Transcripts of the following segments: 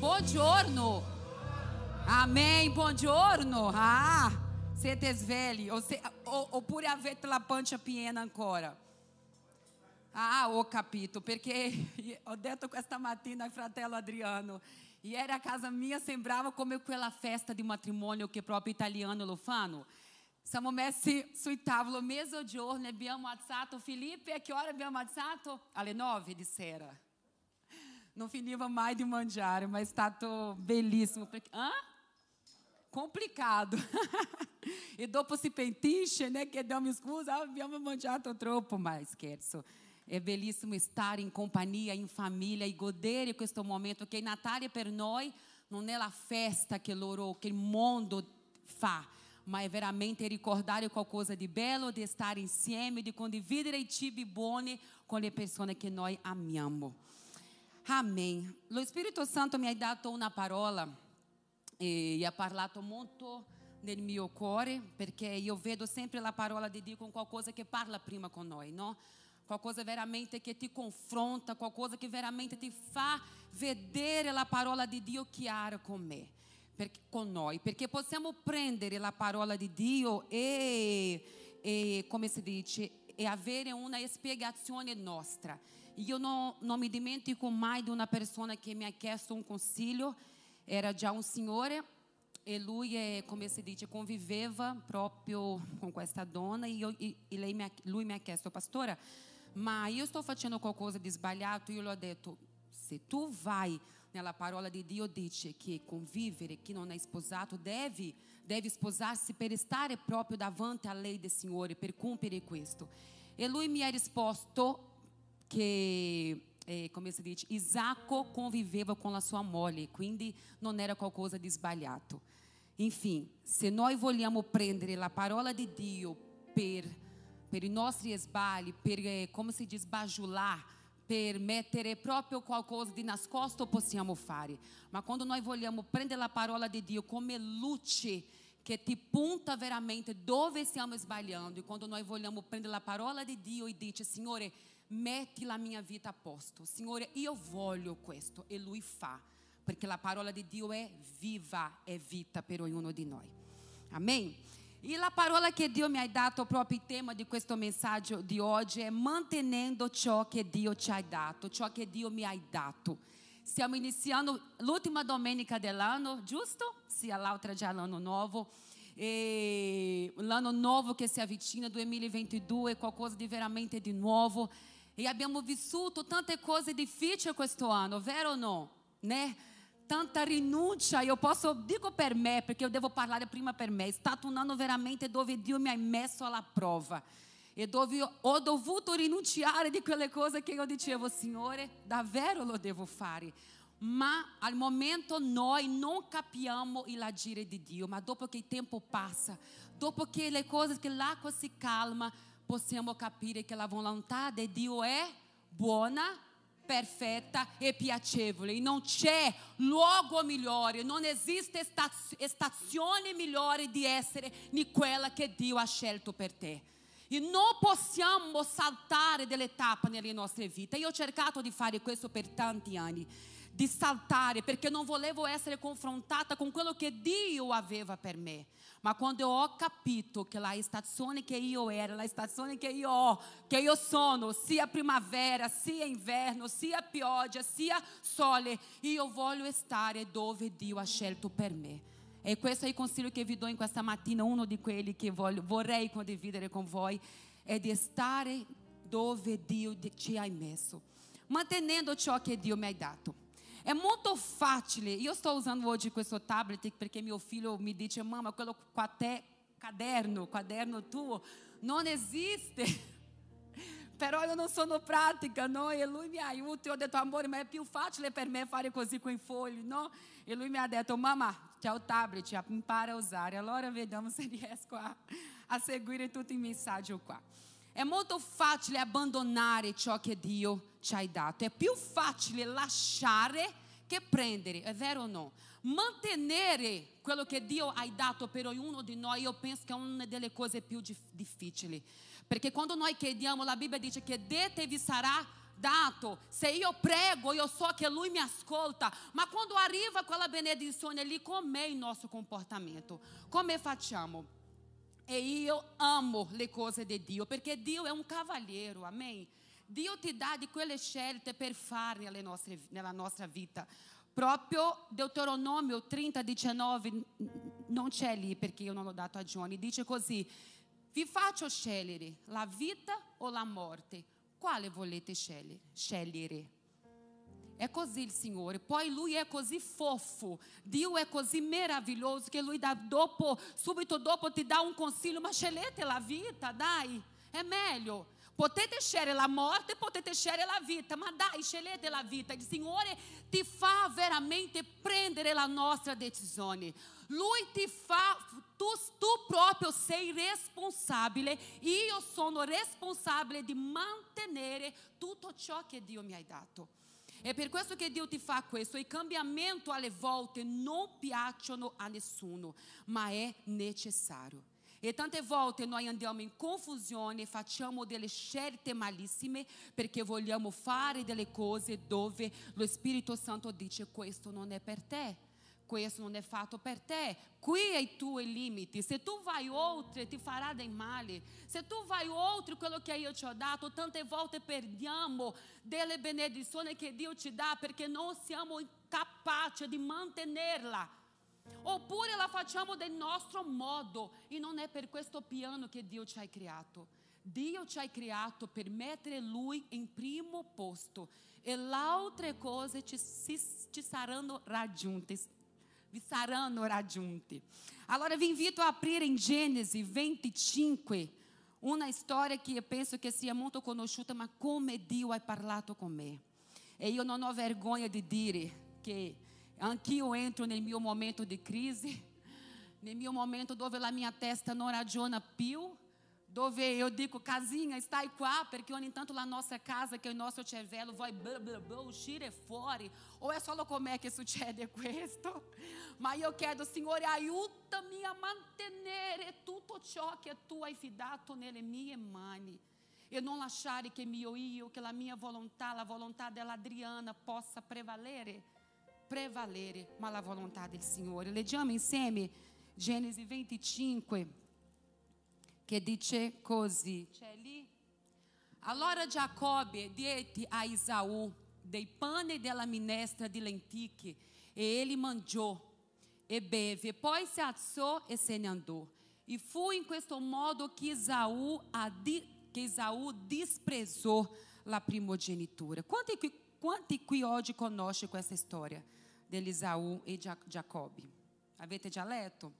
Buongiorno. Amém. Buongiorno. Ah, siete svegli. Oppure avete la pancia piena ancora. Ah, ho capito, perché ho detto questa mattina al fratello Adriano, ieri a casa mia sembrava come quella festa di matrimonio che proprio italiano lo fanno. Siamo messi sul tavolo mezzogiorno, abbiamo alzato Felipe, a che ora abbiamo alzato? Alle nove di sera. Non finiva mai di mangiare, ma è stato bellissimo. Perché, hã? Complicado. e dopo si pentisce, né? Chiediamo scusa, ah, abbiamo mangiato troppo, ma scherzo. È bellissimo stare in compagnia, in famiglia e godere questo momento, che Natale per noi non è la festa che loro, che il mondo fa, ma è veramente ricordare qualcosa di bello, di stare insieme, di condividere i cibi buoni con le persone che noi amiamo. Amém. Lo Spirito Santo mi ha dato una parola e ha parlato molto nel mio cuore, perché io vedo sempre la parola di Dio con qualcosa che parla prima con noi, no? Qualcosa veramente che ti confronta, qualcosa che veramente ti fa vedere la parola di Dio chiara con me, perché, con noi, perché possiamo prendere la parola di Dio e, e come si dice, e avere una spiegazione nostra. Io non, non mi dimentico mai di una persona che mi ha chiesto un consiglio, era già un signore e lui, è, come si dice, conviveva proprio con questa donna e, e, e mi ha, lui mi ha chiesto, pastora, ma io sto facendo qualcosa di sbagliato? Io gli ho detto, se tu vai nella parola di Dio dice che convivere chi non è sposato deve, deve sposarsi per stare proprio davanti alla lei del Signore, per compiere questo. E lui mi ha risposto che eh, come si dice, Isacco conviveva com a sua moglie, quindi non era qualcosa di sbagliato. Enfim, se nós vogliamo prendere la parola di Dio per, per i nostri sbagli, per, eh, come si diz, bajular, per mettere proprio qualcosa di nascosto, possiamo fare. Ma quando nós vogliamo prendere la parola di Dio come luce che ti punta veramente dove stiamo sbagliando, e quando nós vogliamo prendere la parola di Dio e dice, Signore, metti la mia vita a posto. Signore, io voglio questo e lui fa, perché la parola di Dio è viva, è vita per ognuno di noi. Amém? E a parola che Dio mi ha dato, proprio il tema di questo messaggio di oggi è mantenendo ciò che Dio ci ha dato, ciò che Dio mi ha dato. Stiamo iniziando l'ultima domenica dell'anno, giusto? Sia l'altra già l'anno nuovo. E l'anno nuovo che si avvicina, 2022, qualcosa di veramente di nuovo. E abbiamo vissuto tante cose difficili questo anno, vero o no? Né? Tanta rinuncia, io posso, dico per me, perché io devo parlare prima per me, è stato un anno veramente dove Dio mi ha messo alla prova e dove ho dovuto rinunciare di quelle cose che io dicevo, Signore, davvero lo devo fare. Ma al momento noi non capiamo il agire di Dio, ma dopo che il tempo passa, dopo che le cose, che l'acqua si calma, possiamo capire che la volontà di Dio è buona, perfetta e piacevole. E non c'è luogo migliore, non esiste stazione migliore di essere di quella che Dio ha scelto per te. E non possiamo saltare delle tappe nelle nostre vite. Io ho cercato di fare questo per tanti anni di saltare, perché non volevo essere confrontata con quello che Dio aveva per me. Ma quando ho capito che la stazione che io era, la stazione che io ho, che io sono, sia primavera, sia inverno, sia pioggia, sia sole, io voglio stare dove Dio ha scelto per me. E questo è il consiglio che vi do in questa mattina, uno di quelli che voglio, vorrei condividere con voi, è di stare dove Dio ci ha messo, mantenendo ciò che Dio mi ha dato. É muito fácil. Eu estou usando hoje questo tablet perché mio figlio mi dice, mamma, quello caderno, caderno tuo, non esiste. Però io non sono pratica, no? E lui mi aiuta. Io ho detto, amore, ma è più facile per me fare così con i no? E lui mi ha detto, mamma, c'è il tablet, impara a usare. Allora vediamo se riesco a, a seguire tutto il messaggio qua. È molto facile abbandonare ciò che Dio ci ha dato. È più facile lasciare che prendere, è vero o no? Mantenere quello che Dio ha dato per ognuno di noi, io penso che è una delle cose più difficili. Perché quando noi chiediamo, la Bibbia dice che dete vi sarà dato, se io prego, io so che lui mi ascolta, ma quando arriva quella benedizione lì, com'è il nostro comportamento? Come facciamo? E io amo le cose di Dio, perché Dio è un cavaliere, amém? Dio ti dà di quelle scelte per fare nostre, nella nostra vita. Proprio Deuteronomio 30, 19, non c'è lì perché io non l'ho dato a Johnny, dice così, vi faccio scegliere la vita o la morte, quale volete scegliere? É così Signore. Poi Lui è così fofo. Dio è così meraviglioso che Lui dà dopo, subito dopo ti dà un consiglio, ma scegliete la vita, dai, è meglio. Potete scegliere la morte, potete scegliere la vita, ma dai, scegliete la vita. Il Signore ti fa veramente prendere la nostra decisione. Lui ti fa, tu, tu proprio sei responsabile, io sono responsabile di mantenere tutto ciò che Dio mi ha dato. È per questo che Dio ti fa questo. Il cambiamento alle volte non piacciono a nessuno, ma è necessario. E tante volte noi andiamo in confusione, facciamo delle scelte malissime perché vogliamo fare delle cose dove lo Spirito Santo dice questo non è per te. Questo non è fatto per te. Qui è i tuoi limiti. Se tu vai oltre, ti farà del male. Se tu vai oltre quello che io ti ho dato, tante volte perdiamo delle benedizioni che Dio ti dà perché non siamo capaci di mantenerla. Oppure la facciamo del nostro modo e non è per questo piano che Dio ci ha creato. Dio ci ha creato per mettere Lui in primo posto e le altre cose ci, ci saranno raggiunte. Vi saranno raggiunte. Allora vi invito a aprire in Genesi 25 una storia che io penso che sia molto conosciuta, ma come Dio ha parlato con me. E io non ho vergogna di dire che Anch'io entro nel mio momento di crisi, nel mio momento dove la mia testa non più, dove eu digo, casinha, stai qua, perché ogni tanto la nostra casa, è il nostro cervello, vai blá, blá, blá, uscire fuori, ou é solo com'è che succede questo? Ma io chiedo, Signore, aiutami a mantenere tutto ciò che tu hai fidato nelle mie mani. E non lasciare che mio io, che la mia volontà, la della Adriana possa prevalere prevalere, ma la volontà del Signore. Leggiamo insieme Genesi 25, che dice così. C'è lì? Allora Giacobbe diede a Isaú dei pane della minestra di lenticchie e ele mangiò e beve, poi si alzò e se ne andò. E fu in questo modo che Isaú, che Isaú desprezou la primogenitura. Quanti, quanti qui oggi conosce questa storia? de Esaú e Jacob. Avete già letto?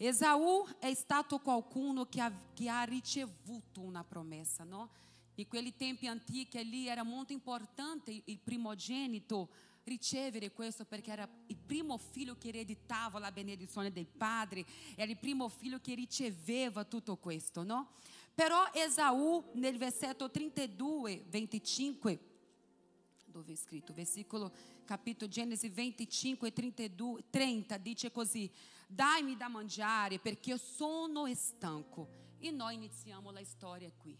Esaú è stato qualcuno che ha, che ha ricevuto una promessa, no? In quei tempi antichi lì era molto importante il primogenito ricevere questo perché era il primo figlio che ereditava la benedizione del padre, era il primo figlio che riceveva tutto questo, no? Però Esaú, nel versetto 32, 25, dove è scritto, versículo capítulo Gênesis 25 e 32, 30, dice così, dai-mi da mangiare perché sono stanco. E nós iniziamo la storia qui.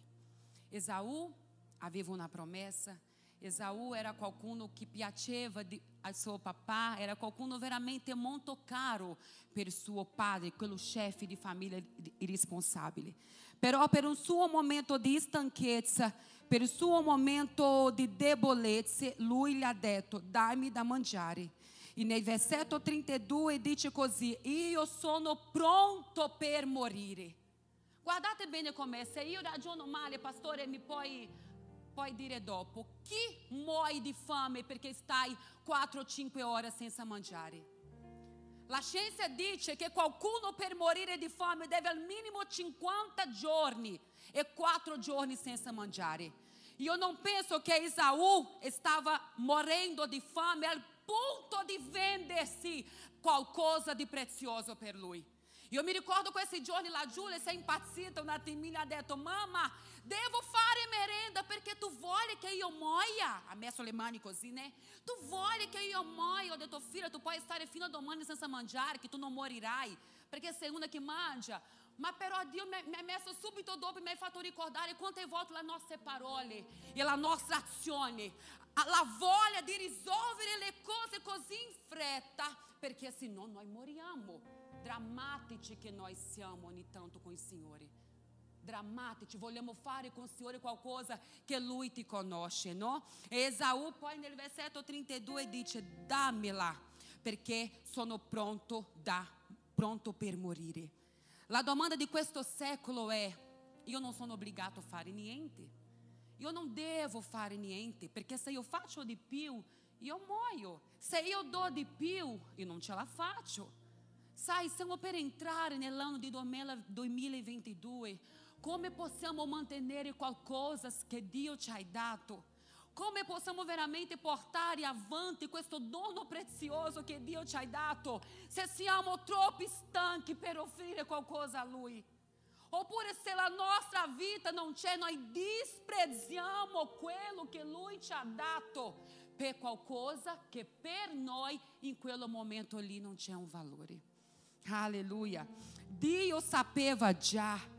Esaú aveva una promessa, Esaú era qualcuno che piaceva di, a suo papà, era qualcuno veramente molto caro per suo padre, quello chefe di famiglia irresponsabile. Però per un suo momento di stanchezza, per il suo momento di debolezza, lui gli ha detto, dai-mi da mangiare. E nel versetto 32 dice così, io sono pronto per morire. Guardate bene com'è, se io ragiono male, pastore, mi puoi, puoi dire dopo, chi muore di fame perché stai 4-5 ore senza mangiare? La scienza dice che qualcuno per morire di fame deve al minimo 50 giorni e quatro giorni senza mangiare. Io non penso che Esaú stava morendo di fame al punto di vendersi qualcosa di prezioso per lui. Io mi ricordo questi giorni la Giulia si è impazzita un attimino ha detto mamma devo fare merenda perché tu vuoi che io muoia ha messo le mani così né? Tu vuoi che io muoia ho detto figlia tu puoi stare fino a domani senza mangiare che tu non morirai perché sei una che Ma però Dio mi ha messo subito dopo, mi ha fatto ricordare quante volte le nostre parole e la nostra azione, la voglia di risolvere le cose così in fretta, perché se no noi moriamo. Drammatici che noi siamo ogni tanto con il Signore. Drammatici, vogliamo fare con il Signore qualcosa che Lui ti conosce, no? E Esaù poi nel versetto 32 dice, dammela, perché sono pronto, da, pronto per morire. La domanda di questo secolo è: io non sono obbligato a fare niente. Io non devo fare niente, perché se io faccio di più, io muoio. Se io do di più, io non ce la faccio. Sai, siamo per entrare nell'anno di 2022. Come possiamo mantenere qualcosa che Dio ci ha dato? Come possiamo veramente portare avanti questo dono prezioso che Dio ci ha dato se siamo troppo stanchi per offrire qualcosa a Lui? Oppure se la nostra vita non c'è, noi disprezziamo quello che Lui ci ha dato per qualcosa che per noi in quel momento lì non c'è un valore. Alleluia. Dio sapeva già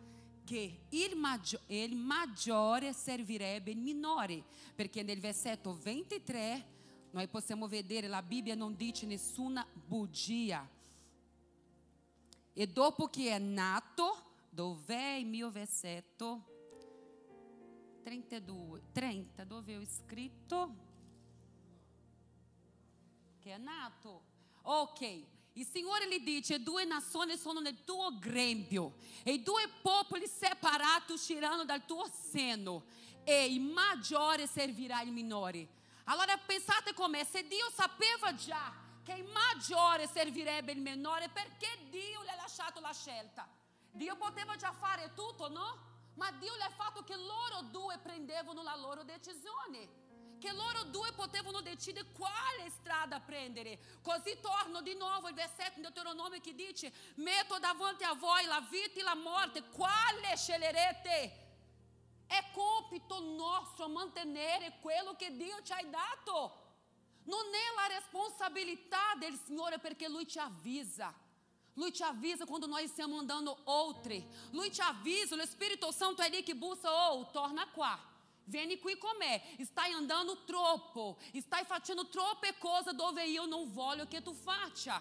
che il, maggiore, il maggiore servirebbe il minore, perché nel versetto 23 noi possiamo vedere, la Bibbia non dice nessuna bugia. E dopo che è nato, dov'è il mio versetto? 32, 30, dove ho scritto? Che è nato. Ok, il Signore lhe dice: due nazioni sono nel tuo grembo, e due popoli separati usciranno dal tuo seno, e il maggiore servirà il minore. Allora pensate com'è, se Dio sapeva già che il maggiore servirebbe il minore, perché Dio le ha lasciato la scelta? Dio poteva già fare tutto, no? Ma Dio le ha fatto che loro due prendevano la loro decisione che loro due potevano decidere quale strada prendere. Così torno di nuovo il versetto in Deuteronomio che dice: Metto davanti a voi la vita e la morte, quale sceglierete? È compito nostro mantenere quello che Dio ci ha dato. Non è la responsabilità del Signore perché Lui ci avvisa. Lui ci avvisa quando nós stiamo andando oltre. Lui ci avvisa, o Spirito Santo é lì che bussa, oh, torna qua. Vieni qui con me, stai andando troppo, stai facendo troppe cose dove io non voglio che tu faccia.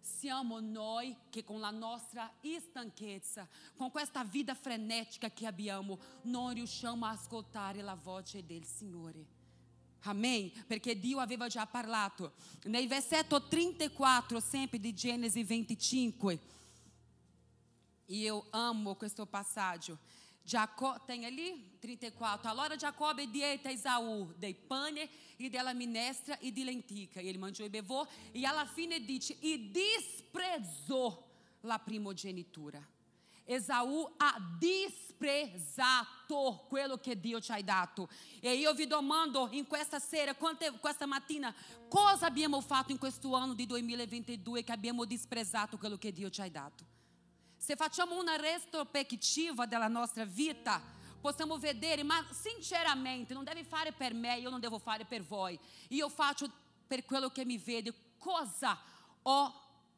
Siamo noi che con la nostra stanchezza, con questa vita frenetica che abbiamo, non riusciamo a ascoltare la voce del Signore. Amém? Perché Dio aveva già parlato. Nel versetto 34, sempre di Genesi 25. E eu amo questo passaggio. Jacó, tem ali 34. A lora Jacob dieta Esaú, dei pane e dela minestra e de lentica. E ele mangiou e bevou. E alla fine dice, e desprezou la primogenitura. Esaú ha disprezato quello che Dio ci ha dato. E io vi domando in questa sera, questa mattina, cosa abbiamo fatto in questo anno di 2022 che abbiamo disprezato quello che Dio ci ha dato? Se facciamo una retrospettiva della nostra vita, possiamo vedere, ma sinceramente non devi fare per me, io non devo fare per voi. Io faccio per quello che mi vede cosa ho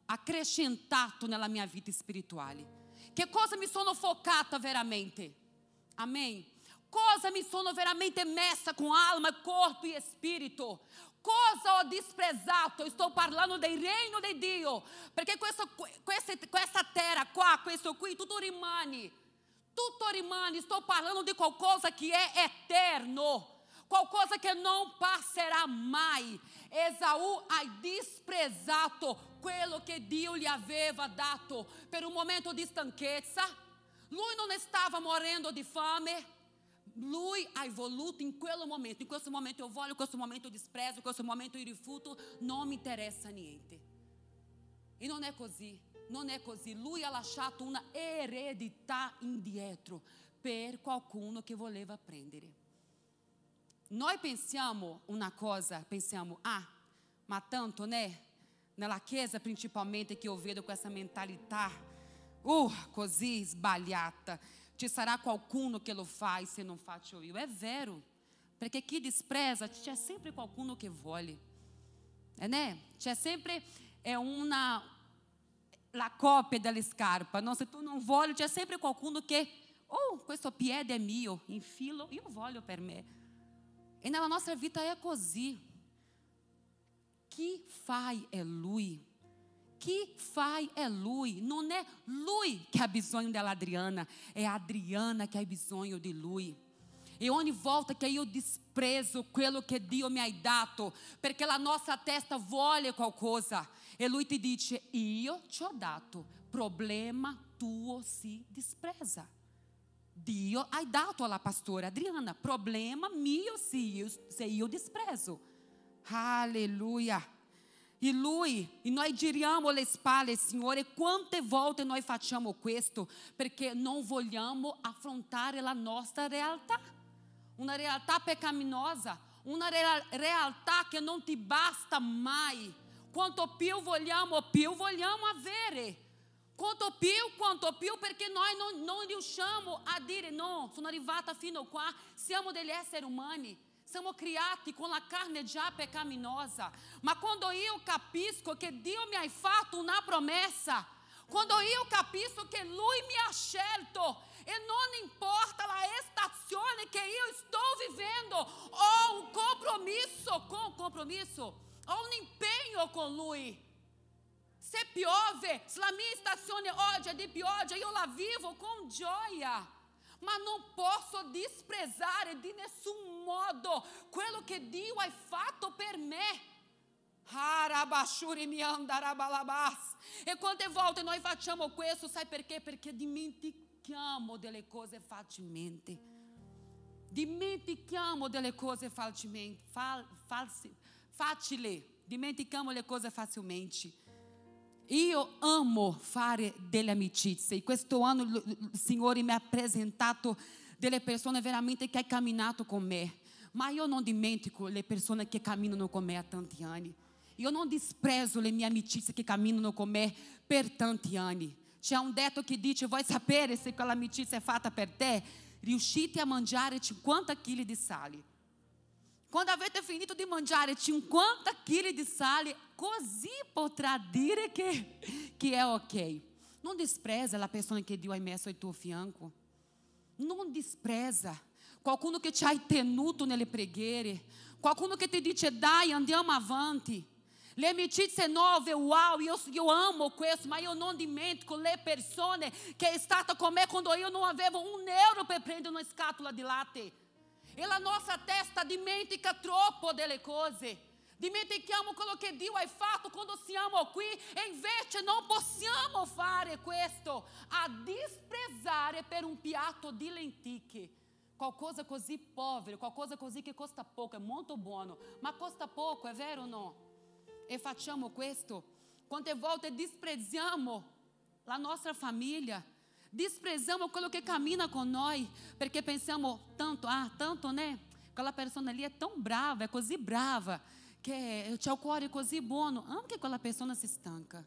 accrescentato nella mia vita spirituale. Che cosa mi sono focata veramente? Amém? Cosa mi sono veramente messa com alma, corpo e espírito? Cosa ho disprezato? Estou parlando del reino di Dio. Perché questo, questa, questa terra qua, questo qui, tutto rimane. Tutto rimane. Sto parlando di qualcosa che è eterno. Qualcosa che non passerà mai. Esaú ha disprezato quello che Dio gli aveva dato per un momento di stanchezza. Lui non stava morendo di fame lui ha evoluto in quel momento. In questo momento eu voglio, in questo momento eu desprezo, in questo momento eu rifiuto, non mi interessa niente. E non è così, non è così. Lui ha lasciato una eredità indietro per qualcuno che voleva prendere. Noi pensiamo una cosa, pensiamo, ah, ma tanto, né? Nella chiesa principalmente che io vedo questa mentalità, uh, così sbagliata Ci sarà qualcuno che lo faz se non faccio io. È vero, perché chi despreza c'è sempre qualcuno che vuole. É, né? C'è sempre é uma la coppia della scarpa. No, se tu non voglio, c'è sempre qualcuno che, oh, questo piede è mio, infilo, io voglio per me. E nella nostra vita è così. Chi fai è Lui. Chi fai è Lui. Non è Lui che ha bisogno della Adriana, è Adriana che ha bisogno di Lui. E ogni volta che io desprezo quello che Dio mi ha dato, perché la nostra testa vuole qualcosa, e Lui ti dice: Io ti ho dato, problema tuo si despreza. Dio hai dato alla pastora Adriana, problema mio se io, se desprezo. Aleluia. E lui, e noi giriamo le spalle, Signore, quante volte noi facciamo questo? Perché non vogliamo affrontare la nostra realtà. Una realtà peccaminosa, una realtà che non ti basta mai. Quanto più vogliamo, più vogliamo avere. Quanto più, quanto più, perché noi non, non riusciamo a dire no, sono arrivata fino qua, siamo degli esseri umani, siamo creati con la carne già peccaminosa. Ma quando io capisco che Dio mi ha fatto una promessa, quando io capisco che Lui mi ha scelto, e non importa la estazione che io estou vivendo, ou um compromisso com compromisso, ou um empenho com Lui. Se piove, se la mia stazione oggi è di pioggia, io la vivo con gioia. Ma non posso desprezare di nessun modo quello che Dio ha fatto per me. E quante volte noi facciamo questo, sai perché? Perché dimentichiamo delle cose facilmente. Dimentichiamo delle cose facilmente, fal, facile. Dimentichiamo le cose facilmente. Io amo fare delle amicizie. Questo anno il Signore mi ha presentato delle persone veramente che hanno camminato con me. Ma io non dimentico le persone che camminano con me há tanti anni. Io non disprezo le mie amicizie che camminano con me per tanti anni. C'è un detto che dice: Vuoi sapere se quella amicizia è fatta per te? Riuscite a mangiare 50 kg di sale. Quando avete finito di mangiare 50 kg di sale, così potrà dire che, che è ok. Non despreza la persona che Dio ha messo al tuo fianco. Non despreza. Qualcuno che ti ha tenuto nelle preghiere. Qualcuno che ti dice dai, andiamo avanti. Le amicizie nuove, uau, io, io amo questo, ma io non dimentico le persone che è stata con me quando io non avevo un euro per prendere una scatola di latte. E la testa dimentica troppo delle cose. Dimentichiamo quello che Dio ha fatto quando siamo qui e invece non possiamo fare questo, a desprezare per un piatto di lenticchie. Qualcosa così povero, qualcosa così che costa poco, è molto buono, ma costa poco, è vero o no? e facciamo questo. Quante volte desprezziamo la nostra famiglia, desprezziamo quello che cammina con noi, perché pensiamo tanto, ah, tanto, né? Quella persona lì è tão brava, è così brava, che c'è il cuore così buono. Anche quella persona si stanca.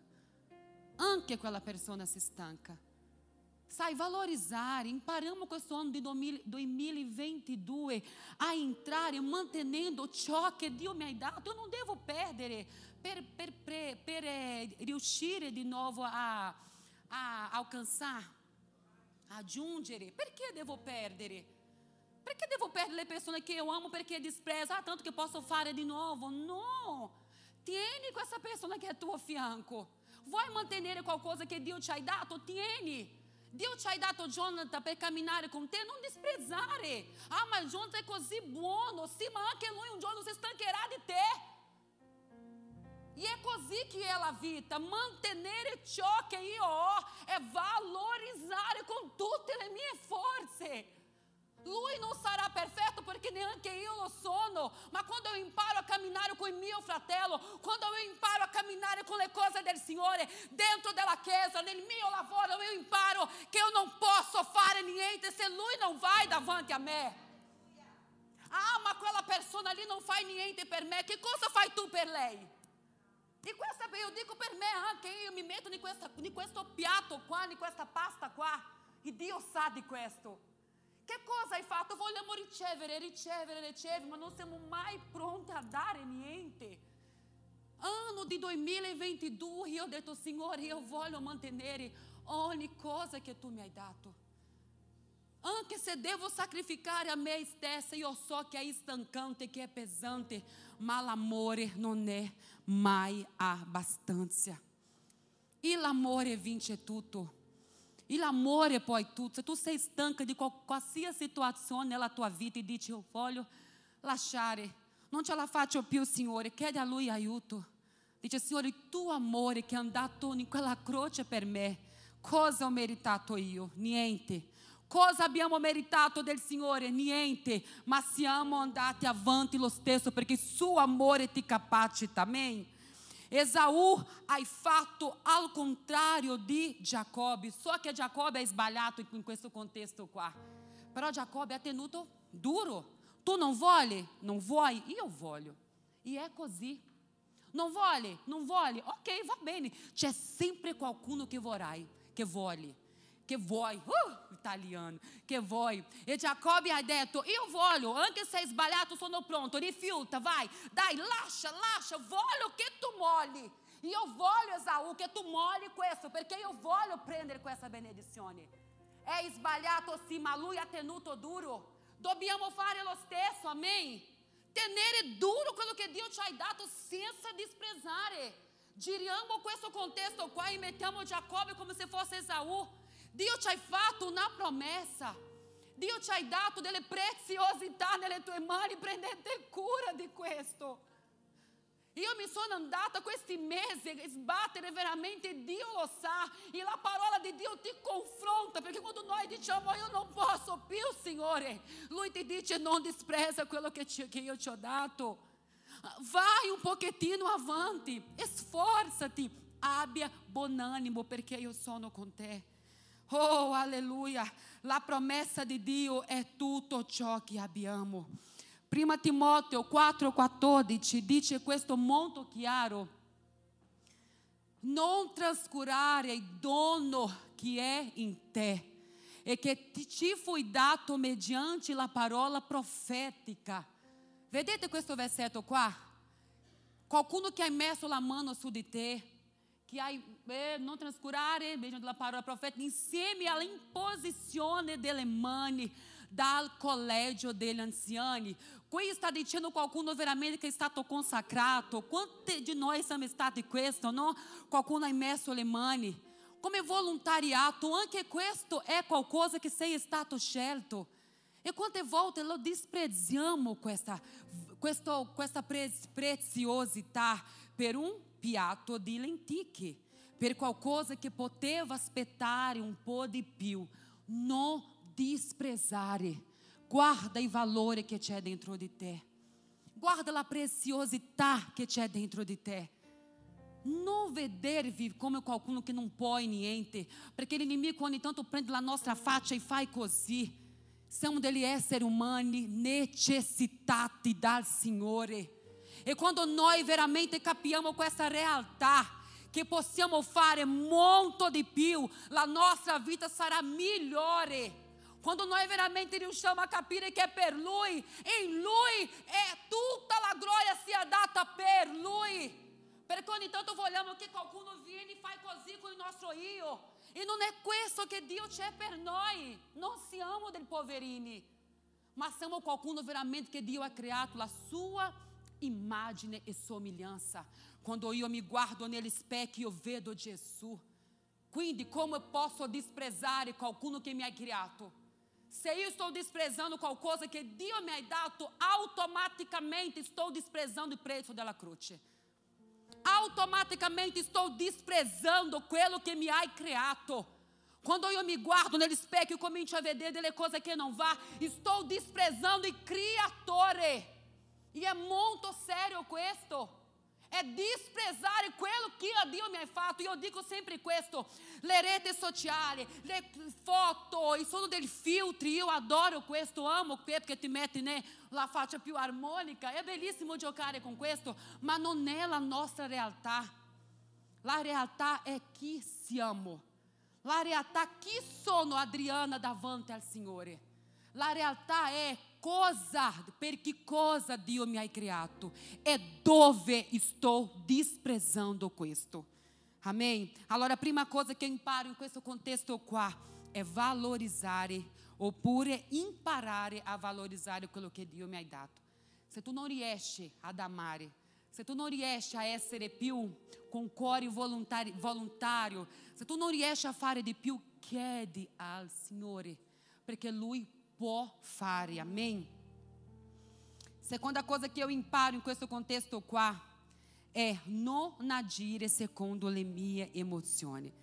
Anche quella persona si stanca. Sai, valorizzare, imparamos questo anno di 2022 a entrare mantenendo ciò che Dio mi ha dato. Eu não devo perdere per, per, per, per eh, riuscire di nuovo a, a alcançar, a giungere. Perché devo perdere? Perché devo perdere le persone che io amo perché desprezo? Ah, tanto che posso fare di nuovo? No! Tieni questa persona che è a tuo fianco. Vuoi mantenere qualcosa che Dio ti ha dato? Tieni. Dio ti ha dato Jonathan per camminare con te, non disprezzare. Ah, ma Jonathan è così buono. Sì, ma anche lui un giorno si stancherà di te. E é così che è la vita, mantenere ciò che io ho e valorizzare con tutte le mie forze. Lui non sarà perfetto perché neanche io lo sono, ma quando eu imparo a camminare con il mio fratello, quando eu imparo a camminare con le cose del Signore dentro della chiesa, nel mio lavoro, eu imparo che io non posso fare niente se lui non vai davanti a me. Ah, ma quella persona lì non fa niente per me, che cosa fai tu per lei? E questa, io dico per me anche, io mi metto in, questa, in questo piatto qua, in questa pasta qua, e Dio sa di questo. Che cosa hai fatto? Vogliamo ricevere, ricevere, ricevere, ma non siamo mai pronti a dare niente. Ano di 2022 io ho detto Signore io voglio mantenere ogni cosa che tu mi hai dato. Anche se devo sacrificare a me stessa, io so che è stancante, che è pesante, ma l'amore non è mai. E l'amore vince tutto. E l'amore poi tutto. Se tu sei stanca di qualsiasi situazione nella tua vita e dici, io voglio lasciare, non ce la faccio più, Signore, chiedi a Lui aiuto. Dice, Signore, il tuo amore che è andato in quella croce per me, cosa ho meritato io? Niente. Cosa abbiamo meritato del Signore? Niente, ma siamo andati avanti lo stesso perché suo amore ti capacita, amém? Esaú hai fatto al contrario di Giacobbe, só che Giacobbe è sbagliato in questo contesto qua. Però Giacobbe ha tenuto duro. Tu non vuoi? Non vuoi? Io voglio. E è così. Non vuole? Non vuole? Ok, va bene. C'è sempre qualcuno che vorrai, che vuole che vuoi, uh, italiano, che vuoi. E Giacobbe ha detto, io voglio, anche se è sbagliato sono pronto, rifiuta, vai, dai, lascia, lascia, voglio che tu molli. Io voglio, Esaú, che tu molli questo, perché io voglio prendere questa benedizione. È sbagliato sì, ma lui ha tenuto duro. Dobbiamo fare lo stesso, amém? Tenere duro quello che Dio ci ha dato senza disprezzare. Giriamo questo contesto qua e mettiamo Giacobbe come se fosse Esaú. Dio ci ha fatto una promessa. Dio ci ha dato delle preziosità nelle tue mani, prendete cura di questo. Io mi sono andata questi mesi a sbattere veramente, Dio lo sa, e la parola di Dio ti confronta, perché quando noi diciamo io non posso più, Signore, Lui ti dice non despreza quello che, te, che io ti ho dato. Vai un pochettino avanti, sforzati, abbia buon animo perché io sono con te. Oh, aleluia! La promessa di Dio è tutto ciò che abbiamo. Prima Timoteo 4,14 dice questo molto chiaro. Non trascurare il dono che è in te e che ti fu dato mediante la parola profetica. Vedete questo versetto qua? Qualcuno che ha messo la mano su di te che hai, eh, non trascurare, mediante la parola profeta, insieme all'imposizione delle mani dal collegio degli anziani. Qui sta dicendo qualcuno veramente che è stato consacrato. Quanti di noi siamo stati questo, no? Qualcuno ha messo le mani. Come volontariato, anche questo è qualcosa che sei stato scelto. E quante volte lo dispreziamo questa, questo, questa preziosità per un piatto di lenticchie, per qualcosa che poteva aspettare un po' di più. Non desprezare. Guarda i valori che c'è dentro di te. Guarda la preziosità che c'è dentro di te. Non vedervi come qualcuno che non può niente, perché l'inimigo ogni tanto prende la nostra faccia e faz così. Siamo degli esseri umani necessitati dal Signore. E quando noi veramente capiamo questa realtà, che possiamo fare molto di più, la nostra vita sarà migliore. Quando noi veramente riusciamo a capire è per Lui, in Lui è tutta la gloria sia data per Lui. Perché ogni tanto vogliamo che qualcuno viene e faz così con il nostro io. E non è questo che Dio c'è per noi. Non siamo dei poverini, ma siamo qualcuno veramente che Dio ha creato la sua immagine e somiglianza. Quando io mi guardo negli specchi, io vedo Gesù. Quindi, come posso desprezare qualcuno che mi ha criato? Se eu estou desprezando qualcosa que Dio mi ha dato, automaticamente estou desprezando o preço della croce. Automaticamente estou desprezando quello che mi hai creato. Quando eu me guardo nel specchio e comincio a vedere delle cose che non va, estou desprezando il creatore. E è molto serio questo. È disprezzare quello che Dio mi ha fatto. Io dico sempre questo: le reti sociali, le foto, e sono dei filtri. Io adoro questo, amo perché ti metti né, la faccia più armonica. È bellissimo giocare con questo, ma non è la nostra realtà. La realtà è chi siamo. La realtà chi sono Adriana davanti al Signore. La realtà è cosa, per che cosa Dio mi ha creato e dove sto disprezzando questo. Amém? Allora, a prima cosa che imparo in questo contesto qua è valorizzare oppure imparare a valorizzare quello che Dio mi ha dato. Se tu non riesci ad amare, se tu non riesci a essere più con cuore volontario, se tu non riesci a fare di più, chiedi al Signore, perché Lui può fare. Amém? Seconda coisa que eu imparo in questo contesto qua è non agire secondo le mie emozioni.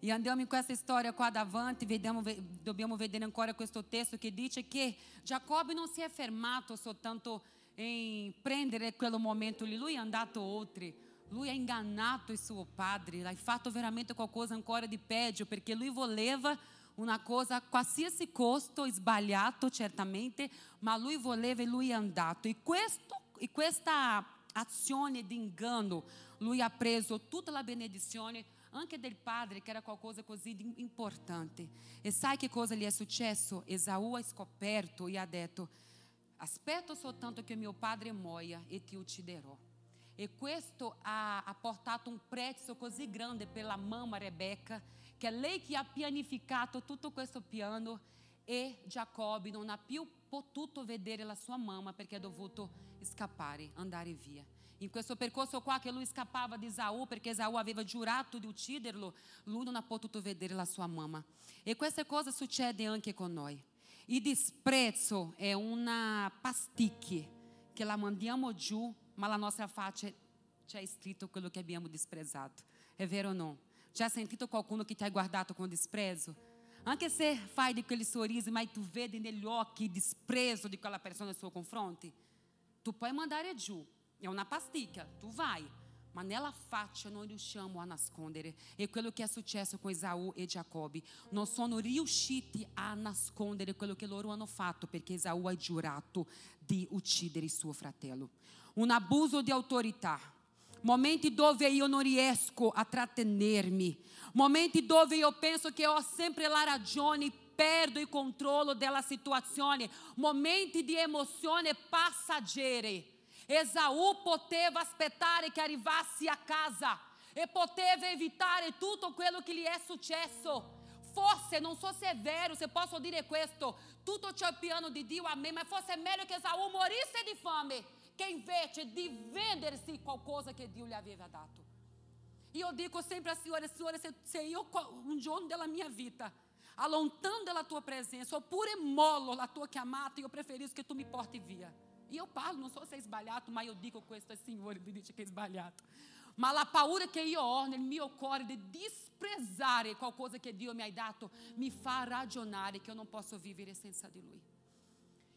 E andiamo com essa história qua davanti, vediamo, dobbiamo vedere ancora questo testo che dice che Giacobbe non si è fermato soltanto em prendere quello momento lì, lui è andato oltre. Lui ha inganato il suo padre, ha fatto veramente qualcosa ancora di peggio, perché lui voleva una cosa qualsiasi costo, sbagliato certamente, ma lui voleva e lui è andato. E, questo, e questa azione di inganno, lui ha preso tutta la benedizione anche del padre, che era qualcosa così importante. E sai che cosa gli è successo? Esaú ha scoperto e ha detto, aspetto soltanto che mio padre muoia e ti ucciderò. E questo ha, ha portato un prezzo così grande per la mamma Rebecca, che è lei che ha pianificato tutto questo piano e Giacobbe non ha più potuto vedere la sua mamma perché ha dovuto scappare, andare via. In questo percorso qua che lui scappava di Esaù perché Esaù aveva giurato di ucciderlo, lui non ha potuto vedere la sua mamma. E queste cose succedono anche con noi. Il disprezzo è una pasticche che la mandiamo giù, ma la nostra faccia c'è scritto quello che abbiamo desprezzato. È vero o no? Já sentito qualcuno que ti ha guardato com desprezo? Anche se fai di quel sorriso, mas tu vedi negli occhi il disprezzo di quella persona nei suoi confronti, tu puoi mandare giù, è una pasticca, tu vai, ma nella faccia non riusciamo a nascondere. E quello che è successo con Esaù e Giacobbe, non sono riusciti a nascondere quello che loro hanno fatto, perché Esaù ha giurato di uccidere suo fratello. Un abuso di autorità. Momenti dove io non riesco a trattenermi, momenti dove io penso che ho sempre la ragione perdo il controllo della situazione, momenti di emozione passaggere Esaú poteva aspettare che arrivasse a casa e poteva evitare tutto quello che gli è successo. Forse, non so se è vero, se posso dire questo, tutto c'è il piano di Dio, amém, ma forse è meglio che Esaú morisse di fame che invece di vendersi qualcosa che Dio gli aveva dato. Io dico sempre a Signore, Signore, se, se io un giorno della mia vita allontando della tua presença, oppure mollo la tua chiamata, io preferisco che tu mi porti via. E eu parlo, não sou se é sbagliato, ma io dico questo al Signore, di dice che è sbagliato. Ma la paura che io ho nel mio cuore di disprezzare qualcosa che Dio mi ha dato mi fa ragionare che io non posso vivere senza di Lui.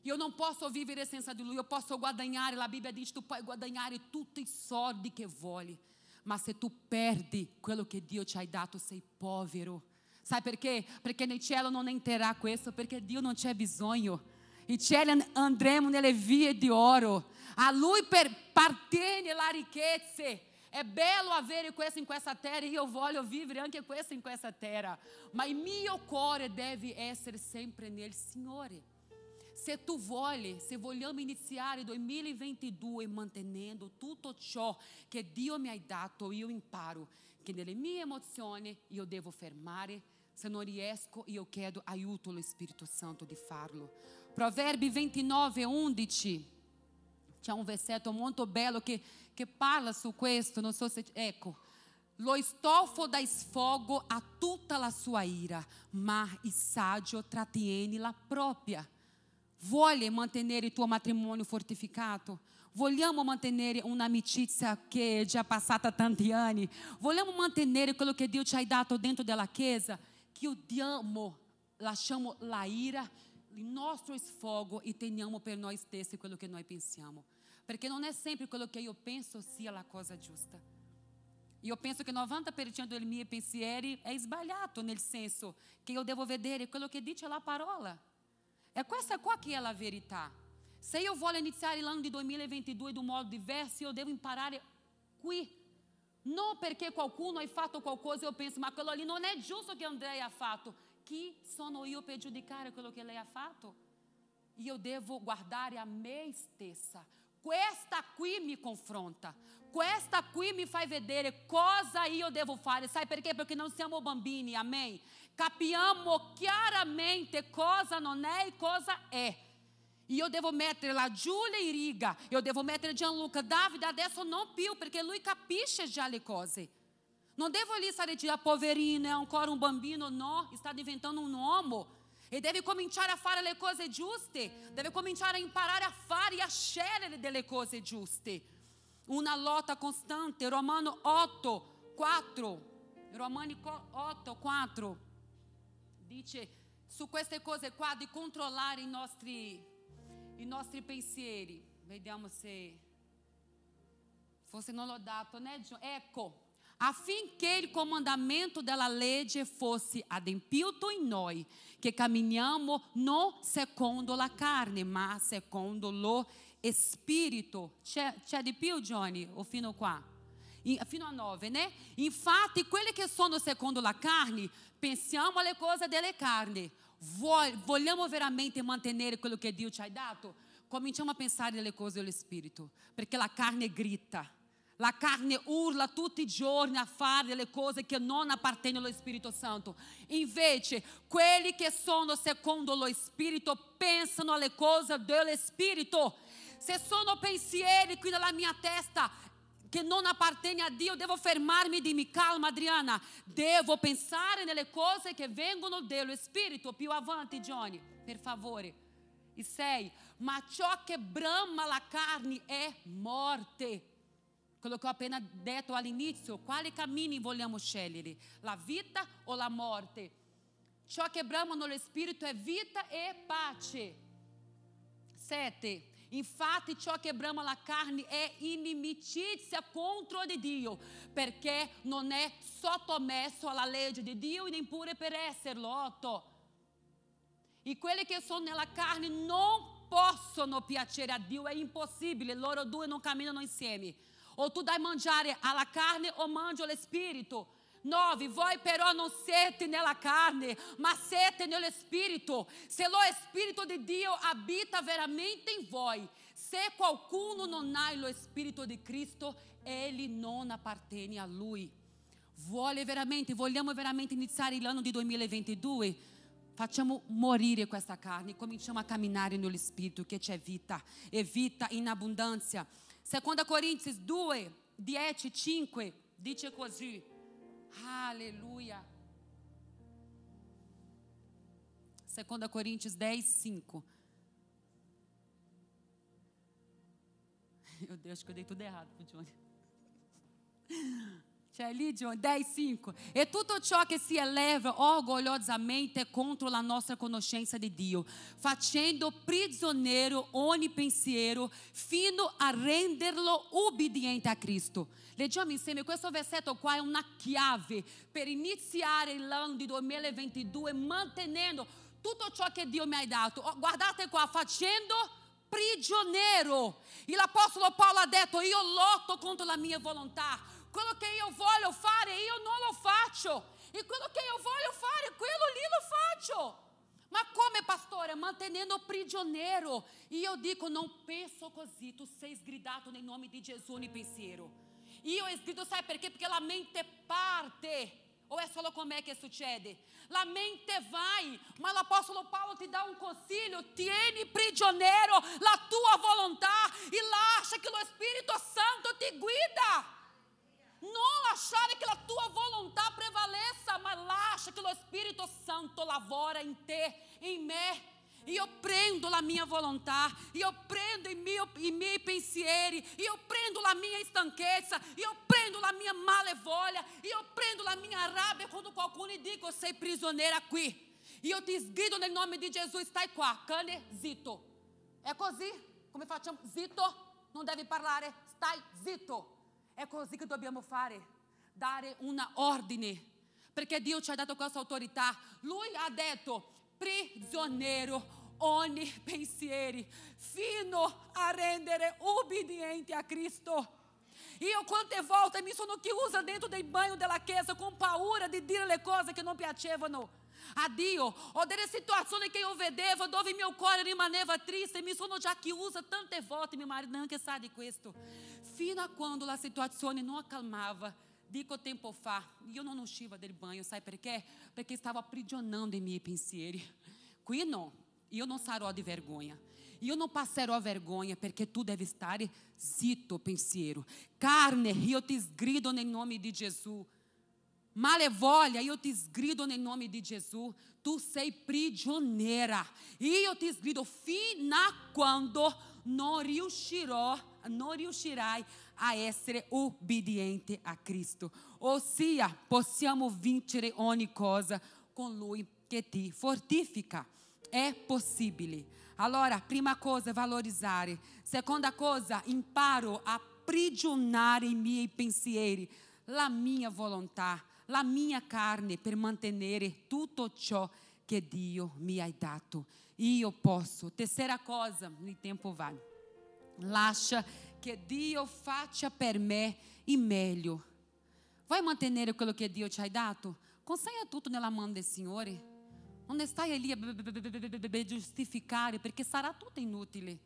Io non posso vivere senza di Lui, io posso guadagnare, la Bibbia dice tu puoi guadagnare tutti i soldi che vuoi, ma se tu perdi quello che Dio ti ha dato sei povero. Sai perché? Perché nel cielo non entrerà questo, perché Dio non c'è bisogno e cielo andremo nelle vie di oro. A lui pertene la ricchezza. É belo avere questo in questa terra e io voglio vivere anche questo in questa terra. Ma il mio cuore deve essere sempre nel Signore. Se tu vuoi, se vogliamo iniziare 2022 mantenendo tutto ciò che Dio mi ha dato, io imparo che nelle mie emozioni io devo fermare. Se non riesco, io chiedo aiuto allo Spirito Santo di farlo. Provérbio 29, 11. C'è un versetto molto bello che, che parla su questo, non so se... Ecco. Lo stofo dà sfogo a tutta la sua ira, ma il saggio trattiene la propria. Vuole mantenere il tuo matrimonio fortificato? Vogliamo mantenere un'amicizia che è già passata tanti anni? Vogliamo mantenere quello che Dio ci ha dato dentro della Chiesa? Chiudiamo, lasciamo la ira il nostro sfogo e teniamo per noi stessi quello che noi pensiamo. Perché non è sempre quello che io penso sia la cosa giusta. Io penso che 90% dei miei pensieri è sbagliato, nel senso che io devo vedere quello che dice la parola. É questa qua che è la verità. Se io voglio iniziare l'anno di 2022 in un modo diverso, io devo imparare qui. Non perché qualcuno ha fatto qualcosa e eu penso, ma quello lì non è giusto che Andrea ha fatto. Chi sono io per giudicare quello che lei ha fatto? e eu devo guardare a me stessa. Questa qui mi confronta. Questa qui mi fai vedere cosa io devo fare. Sai perché? Perché non siamo bambini, amém? Capiamo chiaramente cosa non è e cosa è. E eu devo mettere la Giulia in riga, eu devo mettere Gianluca, Davide, adesso non più, perché lui capisce già le cose. Non devo lì stare dire, poverino, è ancora un bambino, no, sta diventando un uomo. E deve cominciare a fare le cose giuste, deve cominciare a imparare a fare e a scegliere delle cose giuste. Una lotta costante, Romano 8, 4. Romani 8, 4 dice su queste cose qua di controllare i nostri, i nostri pensieri. Vediamo se fosse non l'ho dato, né? Ecco, affinché il comandamento della legge fosse adempiuto in noi, che camminiamo non secondo la carne, ma secondo lo spirito. C'è, c'è di più, Johnny? O fino qua? fino a 9, né? Infatti, quelli che sono secondo la carne, pensiamo alle cose delle carne. Vogliamo veramente mantenere quello che Dio ci ha dato? Cominciamo a pensare nelle cose dello Spirito, perché la carne grita La carne urla tutti i giorni a fare delle cose che non appartengono allo Spirito Santo. Invece, quelli che sono secondo lo Spirito pensano alle cose dello Spirito. Se sono pensieri qui nella mia testa che non appartengono a Dio, devo fermarmi e dirmi, calma Adriana, devo pensare nelle cose che vengono dello Spirito. Più avanti, Johnny, per favore. E sei, ma ciò che brama la carne è morte. Quello che ho appena detto all'inizio, quali cammini vogliamo scegliere? La vita o la morte? Ciò che brama nello spirito è vita e pace. 7. Infatti ciò che brama la carne è inimicizia contro di Dio, perché non è sottomesso alla legge di Dio e neppure per esserlo. 8. E quelli che sono nella carne non possono piacere a Dio, è impossibile, loro due non camminano insieme. O tu dai mangiare alla carne o mangi allo spirito. 9. Voi però non siete nella carne, ma siete nello spirito. Se lo spirito di Dio abita veramente in voi. Se qualcuno non ha lo spirito di Cristo, ele non appartiene a lui. Vuole veramente, vogliamo veramente iniziare l'anno di 2022? Facciamo morire questa carne, cominciamo a camminare nello spirito che c'è vita e vita in abbondanza. Seconda Coríntios 2, 10, 5, dice così. Aleluia. Seconda Coríntios 10, 5. Meu Deus, que eu dei tudo errado pro Johnny. C'è lì John 10:5. E tutto ciò che si eleva orgogliosamente contro la nostra conoscenza di Dio, facendo prigioniero ogni pensiero fino a renderlo ubbidiente a Cristo. Leggiamo insieme questo versetto qua è una chiave per iniziare l'anno di 2022 mantenendo tutto ciò che Dio mi ha dato. Guardate qua, facendo prigioniero. E l'apostolo Paolo ha detto, io lotto contro la mia volontà quello che io voglio fare io non lo faccio e quello che io voglio fare quello lì lo faccio. Ma come pastore? Mantenendo prigioniero. E io dico, non penso così, tu sei sgridato nel nome di Gesù nel pensiero. Io ho scritto, sai perché? Perché la mente parte. O è solo con me che succede? La mente vai, ma l'Apostolo Paolo ti dà un consiglio: tieni prigioniero la tua volontà e lascia che lo Spirito Santo ti guida. Non lasciare che la tua volontà prevaleça, ma lascia che lo Spirito Santo lavora in te, in me. Io prendo la mia volontà, io prendo i miei, i miei pensieri, io prendo la mia stanchezza, io prendo la mia malevolia, io prendo la mia rabbia quando qualcuno dice sei prisioneira qui. Io ti sgrido nel nome di Gesù, stai qua, cane zitto. È così? Come facciamo? Zitto? Non devi parlare, stai zitto. È così che dobbiamo fare, dare una ordine, perché Dio ci ha dato questa autorità. Lui ha detto, prigioniero ogni fino a rendere ubbidiente a Cristo. Io quante volte mi sono chiusa dentro del bagno della chiesa con paura di dire le cose che non piacevano a Dio. O delle situazioni che io vedevo dove mio cuore rimaneva triste. Mi sono già chiusa tante volte mio marito non che sa di questo fino a quando la situazione non accalmava dico tempo fa io non usciva del bagno sai perché? perché stavo aprigionando i miei pensieri qui no io non sarò di vergogna io non passerò vergogna perché tu devi stare zitto pensiero carne io ti sgrido nel nome di Gesù Malevolha, io ti sgrido nel nome di Gesù, tu sei prigioniera. Io ti sgrido fino a quando non riuscirò, non riuscirai a essere obbediente a Cristo. Ossia, possiamo vincere ogni cosa con Lui che ti fortifica. È possibile. Allora, prima cosa, valorizzare. Seconda cosa, imparo a prigionare i miei pensieri, la mia volontà la mia carne per mantenere tutto ciò che Dio mi ha dato. Io posso. Terceira cosa, il tempo vai. Lascia che Dio faccia per me e meglio. Vai mantenere quello che Dio ti ha dato? Consegna tutto nella mano del Signore. Non stai lì a giustificare, perché sarà tutto inutile.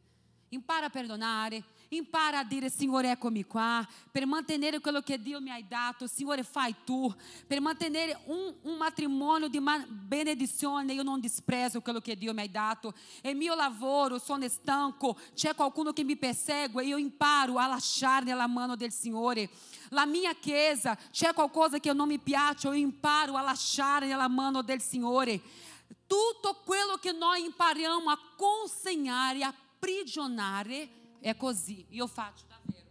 Impara a perdonare, impara a dire Signore eccomi qua, per mantenere quello che Dio mi hai dato, Signore fai tu, per mantenere un, un matrimônio di benedizione, io non disprezo quello che Dio mi hai dato, e mio lavoro sono stanco, c'è qualcuno che mi persegue, io imparo a lasciar nella mano del Signore, la mia chiesa, c'è qualcosa che non mi piace, io imparo a lasciare nella mano del Signore, tutto quello che noi impariamo a consegnare, a aprigionare è così. Io faccio davvero.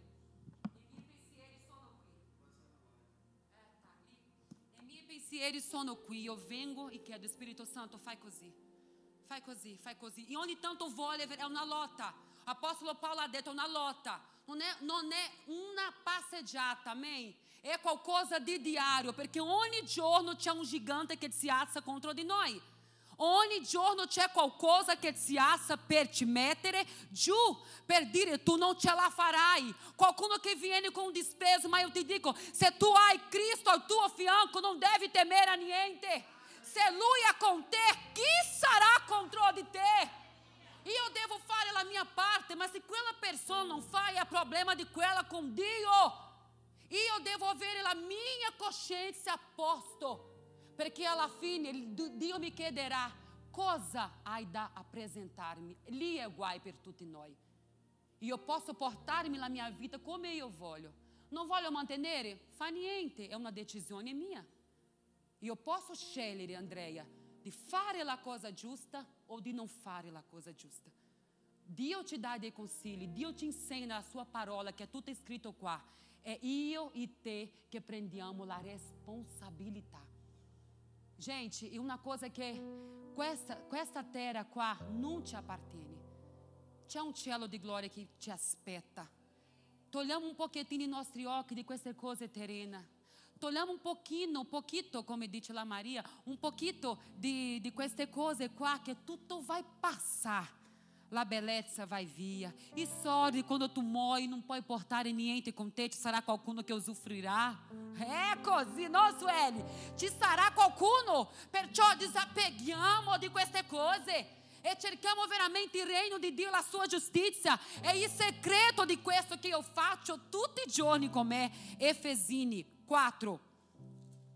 Miei pensieri sono qui. Io vengo e chiedo, Spirito Santo, fai così. Fai così, fai così. E ogni tanto voglio, è una lotta. Apostolo Paulo ha detto, è una lotta. Non è, non è una passeggiata, amém? É qualcosa di diario, perché ogni giorno c'è un gigante che si alza contro di noi. Ogni giorno c'è qualcosa che si alza per ti mettere giù, per dire tu non ce la farai. Qualcuno che viene com desprezo, mas eu te dico, se tu hai Cristo ao tuo fianco, não deve temer a niente. Se Lui é com te, chi sarà contro di te? Eu devo fare la mia parte, mas se quella pessoa não faz, é problema de quella com Dio. Eu devo avere la minha consciência a posto perché alla fine Dio mi chiederà cosa hai da apresentar-me. Lì è guai per tutti noi. Io posso portarmi la mia vita come io voglio. Non voglio mantenere? Fa niente, è una decisione mia. Io posso scegliere, Andrea, di fare la cosa giusta o di non fare la cosa giusta. Dio ti dà dei consigli, Dio ti insegna la sua parola, che è tutto scritto qua. È io e te che prendiamo la responsabilità. Gente, e uma coisa che questa, questa terra qua non ti appartiene. C'è un cielo di gloria che ti aspetta. Togliamo un pochettino i nostri occhi di queste cose terrene. Togliamo un pochino, un pochino, come dice la Maria, un pochino di, di queste cose qua che tutto vai passare la bellezza vai via. E sorri quando tu morre, não pode portar niente com te, sarà qualcuno che usufruirà. É così, non Sueli? Ci sarà qualcuno, perciò disapeghiamo di queste cose e cerchiamo veramente il regno di Dio, la sua giustizia. È il segreto di questo che io faccio tutti i giorni con me. Efesini 4.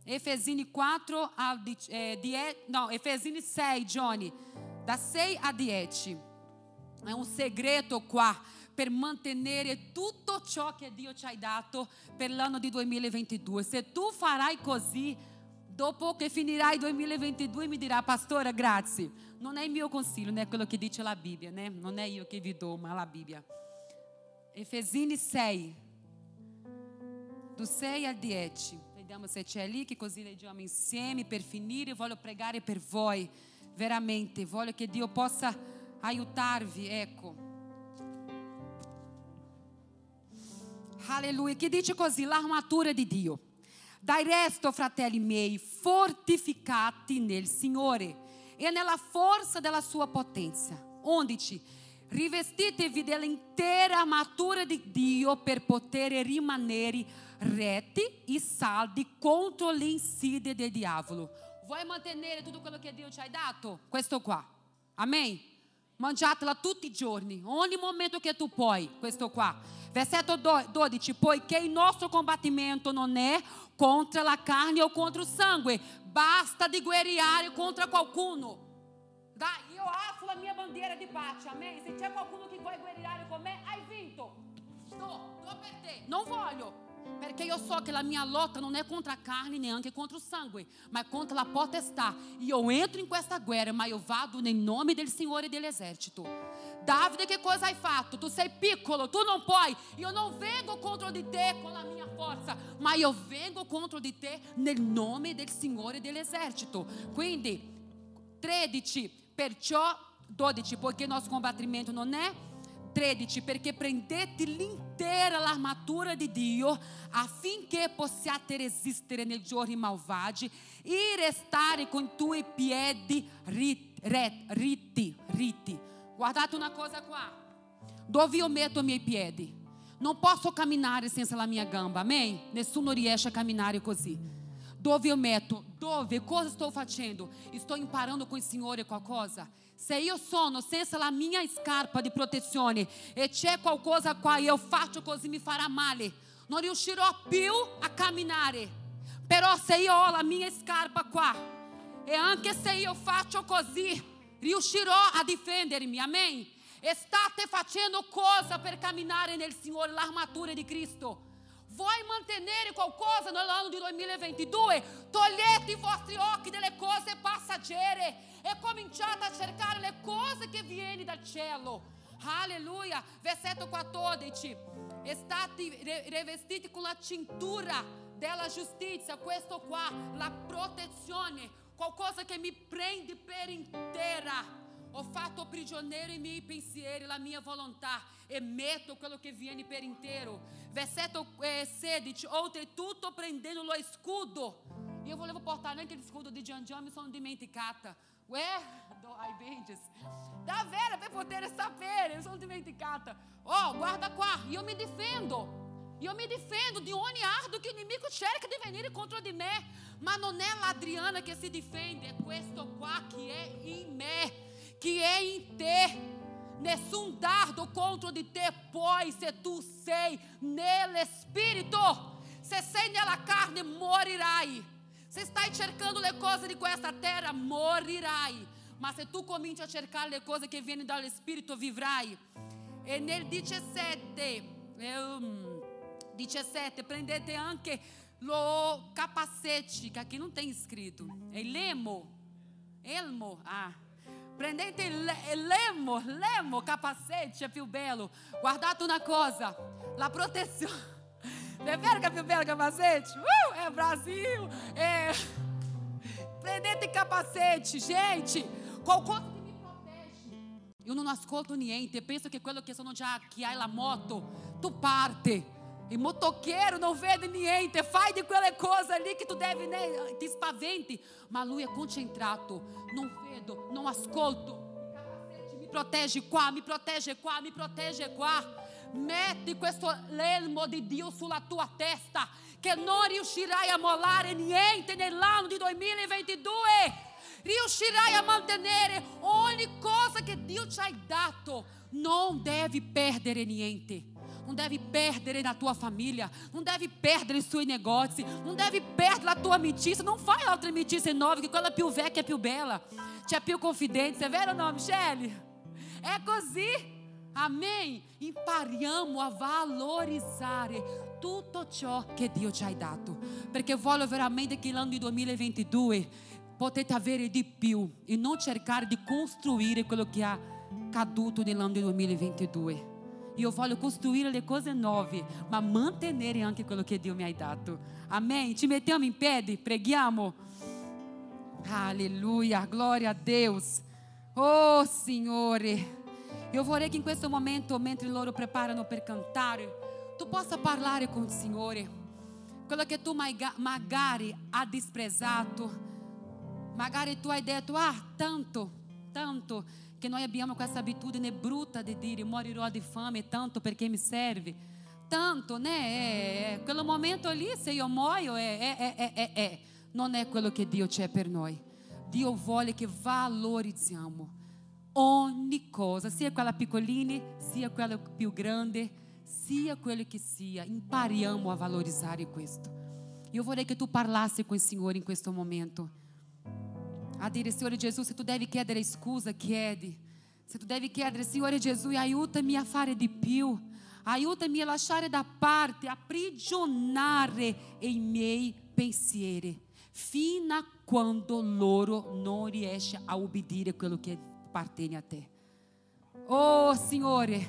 Efesini 4 al 10, eh, no, Efesini 6, Johnny, da 6 a 10. È un segreto qua per mantenere tutto ciò che Dio ci ha dato per l'anno di 2022. Se tu farai così, dopo che finirai il 2022 mi dirà, pastora, grazie. Non è il mio consiglio, né quello che dice la Bibbia, né? Non è io che vi do, ma la Bibbia. Efesini 6, do 6 al 10. Vediamo se c'è lì, che così leggiamo insieme per finire. Voglio pregare per voi, veramente. Voglio che Dio possa aiutarvi, ecco. Aleluia. Che dice così, l'armatura di Dio. Dai resto, fratelli miei, fortificati nel Signore e nella forza della sua potenza. Onde te Rivestitevi dell'intera armatura di Dio per poter rimanere retti e saldi contro l'insidia del diavolo. Vuoi mantenere tutto quello che Dio ci ha dato? Questo qua. Amen. Mangiatela tutti i giorni, ogni momento che tu puoi. Questo qua. Versetto 12. Poiché il nostro combattimento non è contro la carne o contro il sangue, basta di guerreare contra qualcuno. Dai, io alzo la mia bandiera di pace, amém? Se c'è qualcuno che vuole guerreare con me, hai vinto. Sto, sto per te. Non voglio. Perché io so che la mia lotta non è contro a carne neanche contro o sangue, ma contro la potestà. E eu entro in questa guerra, ma eu vado nel nome del Signore dell'esercito. Davide, che cosa hai fatto? Tu sei piccolo, tu non puoi. Io non vengo contro di te con la mia forza, ma io vengo contro di te nel nome del Signore dell'esercito. Quindi, 13, perciò 12, poiché nosso combattimento non è 13, perché prendete l'intera l'armatura di Dio affinché possiate resistere nei giorni malvagi e restare con i tuoi piedi ritti, ritti. Guardate una cosa qua. Dove io metto i miei piedi? Non posso camminare senza la mia gamba, amém? Nessuno riesce a camminare così. Dove io metto? Dove? Cosa sto facendo? Sto imparando com il Signore qualcosa? Se io sono senza la mia scarpa di protezione e c'è qualcosa qua io faccio così mi farà male, non riuscirò più a camminare. Però se io ho la mia scarpa qua e anche se io faccio così, riuscirò a difendermi. Amém? State facendo cosa per camminare nel Signore, l'armatura di Cristo. Vuoi mantenere qualcosa nell'anno di 2022? Togliete i vostri occhi delle cose passaggere e cominciate a cercare le cose che vieni dal cielo. Alleluia. Versetto 14. State rivestiti con la cintura della giustizia. Questo qua, la protezione. Qualcosa che mi prende per intera. Ho fatto prigioniero i miei pensieri, la mia volontà e metto quello che viene per intero. Versetto eh, 16. Oltretutto prendendo lo scudo. Io volevo portare anche il scudo di Gian Gian, mi sono dimenticata. Ué, do, ai bendes. Davvero per poter sapere, eu sono dimenticata. Oh, guarda qua, io mi difendo. Io mi difendo di ogni ardo che il nemico cerca di venire contro di me. Ma non è l'Adriana che si difende, è questo qua che è in me, che è in te. Nessun dardo contro di te poi se tu sei nell'Espirito. Se sei nella carne morirai. Se stai cercando le cose di questa terra, morirai. Ma se tu cominci a cercare le cose che vengono dallo Spirito, vivrai. E nel 17, um, 17, prendete anche lo capacete, que aqui não tem escrito. É lemo. Elmo. Ah. Prendete il lemo, lemo, capacete, é più bello. Guardate una cosa, la protezione. Não é que é bello capacete? Uh, é Brasil. É... Prendete capacete, gente. Qualcosa que me protege. Io non ascolto niente. Penso che quello che sono già che hai la moto, tu parte. E motoqueiro não vede niente, faz de quelle cose ali que tu deve né, ti spaventi, ma lui è concentrato, non vedo, non ascolto. Mi protege qua, mi protege qua, mi protege qua. Mette questo l'elmo di Dio sulla tua testa, che non riuscirai a mollare niente nell'anno di 2022. Riuscirai a mantenere ogni cosa che Dio ci ha dato. Non devi perdere niente. não deve perder na tua família, não deve perder em seus negócios, não deve perder na tua notícia, não faz outra notícia nova, que quella più vecchia è più bella, c'è più confidenza, è vero o não, Michele? É così, amém? Impariamo a valorizzare tutto ciò che Dio ci ha dato, perché voglio veramente che l'anno di 2022 potete avere di più e non cercare di costruire quello che ha caduto nell'anno di 2022. io voglio costruire le cose nuove, ma mantenere anche quello che Dio mi ha dato. Amém? Ci mettiamo in piedi, preghiamo. Alleluia, glória a Deus. Oh Signore, io vorrei che in questo momento, mentre loro preparano per cantare, tu possa parlare con il Signore. Quello che tu magari ha disprezzato, magari tu hai detto, ah, tanto, tanto che noi abbiamo questa abitudine brutta di dire morirò di fame tanto perché mi serve. Tanto, né? É, quello momento ali, se io muoio, é, é, é, é, é. Non è quello che Dio c'è per noi. Dio vuole che valorizziamo ogni cosa, sia quella piccolina, sia quella più grande, sia quello che sia. Impariamo a valorizzare questo. Io vorrei che tu parlassi con il Signore in questo momento. A dire, Signore Gesù, se tu devi chiedere scusa, chiedi. Se tu devi chiedere, Signore Gesù, aiutami a fare di più. Aiutami a lasciare da parte, a prigionare i miei pensieri, fino a quando loro non riesce a obbedire quello che appartiene a te. Oh, Signore,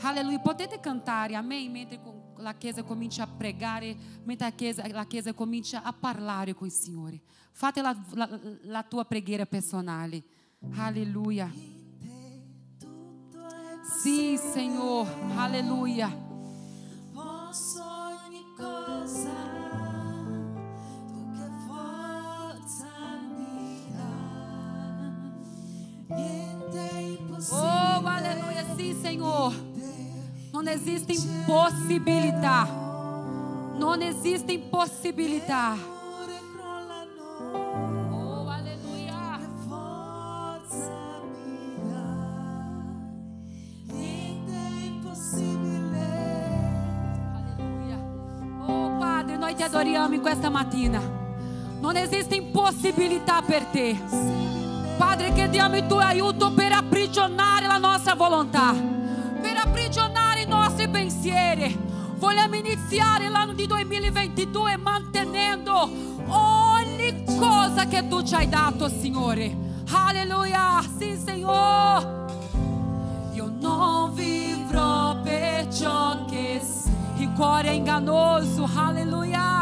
alleluia. Potete cantare, amém? Mentre la Chiesa comincia a pregare, mentre la Chiesa, la chiesa comincia a parlare con il Signore. Fate la, la, la tua preghiera personale. Alleluia. Sim, Senhor. Aleluia. Posso ogni cosa, Oh, aleluia. Sim, Senhor. Não existe impossibilidade. Não existe impossibilidade. Oh, aleluia. Aleluia. Oh, Padre, noi ti adoriamo in questa mattina. Non esiste impossibilità per te. Padre, chiediamo il tuo aiuto per aprigionare la nostra volontà, per aprigionare i nostri pensieri. Vogliamo iniziare l'anno di 2022 mantenendo ogni cosa che tu ci hai dato, Signore. Alleluia. Sì, Signore. Io non vivrò per ciò che. Il cuore è ingannoso, alleluia.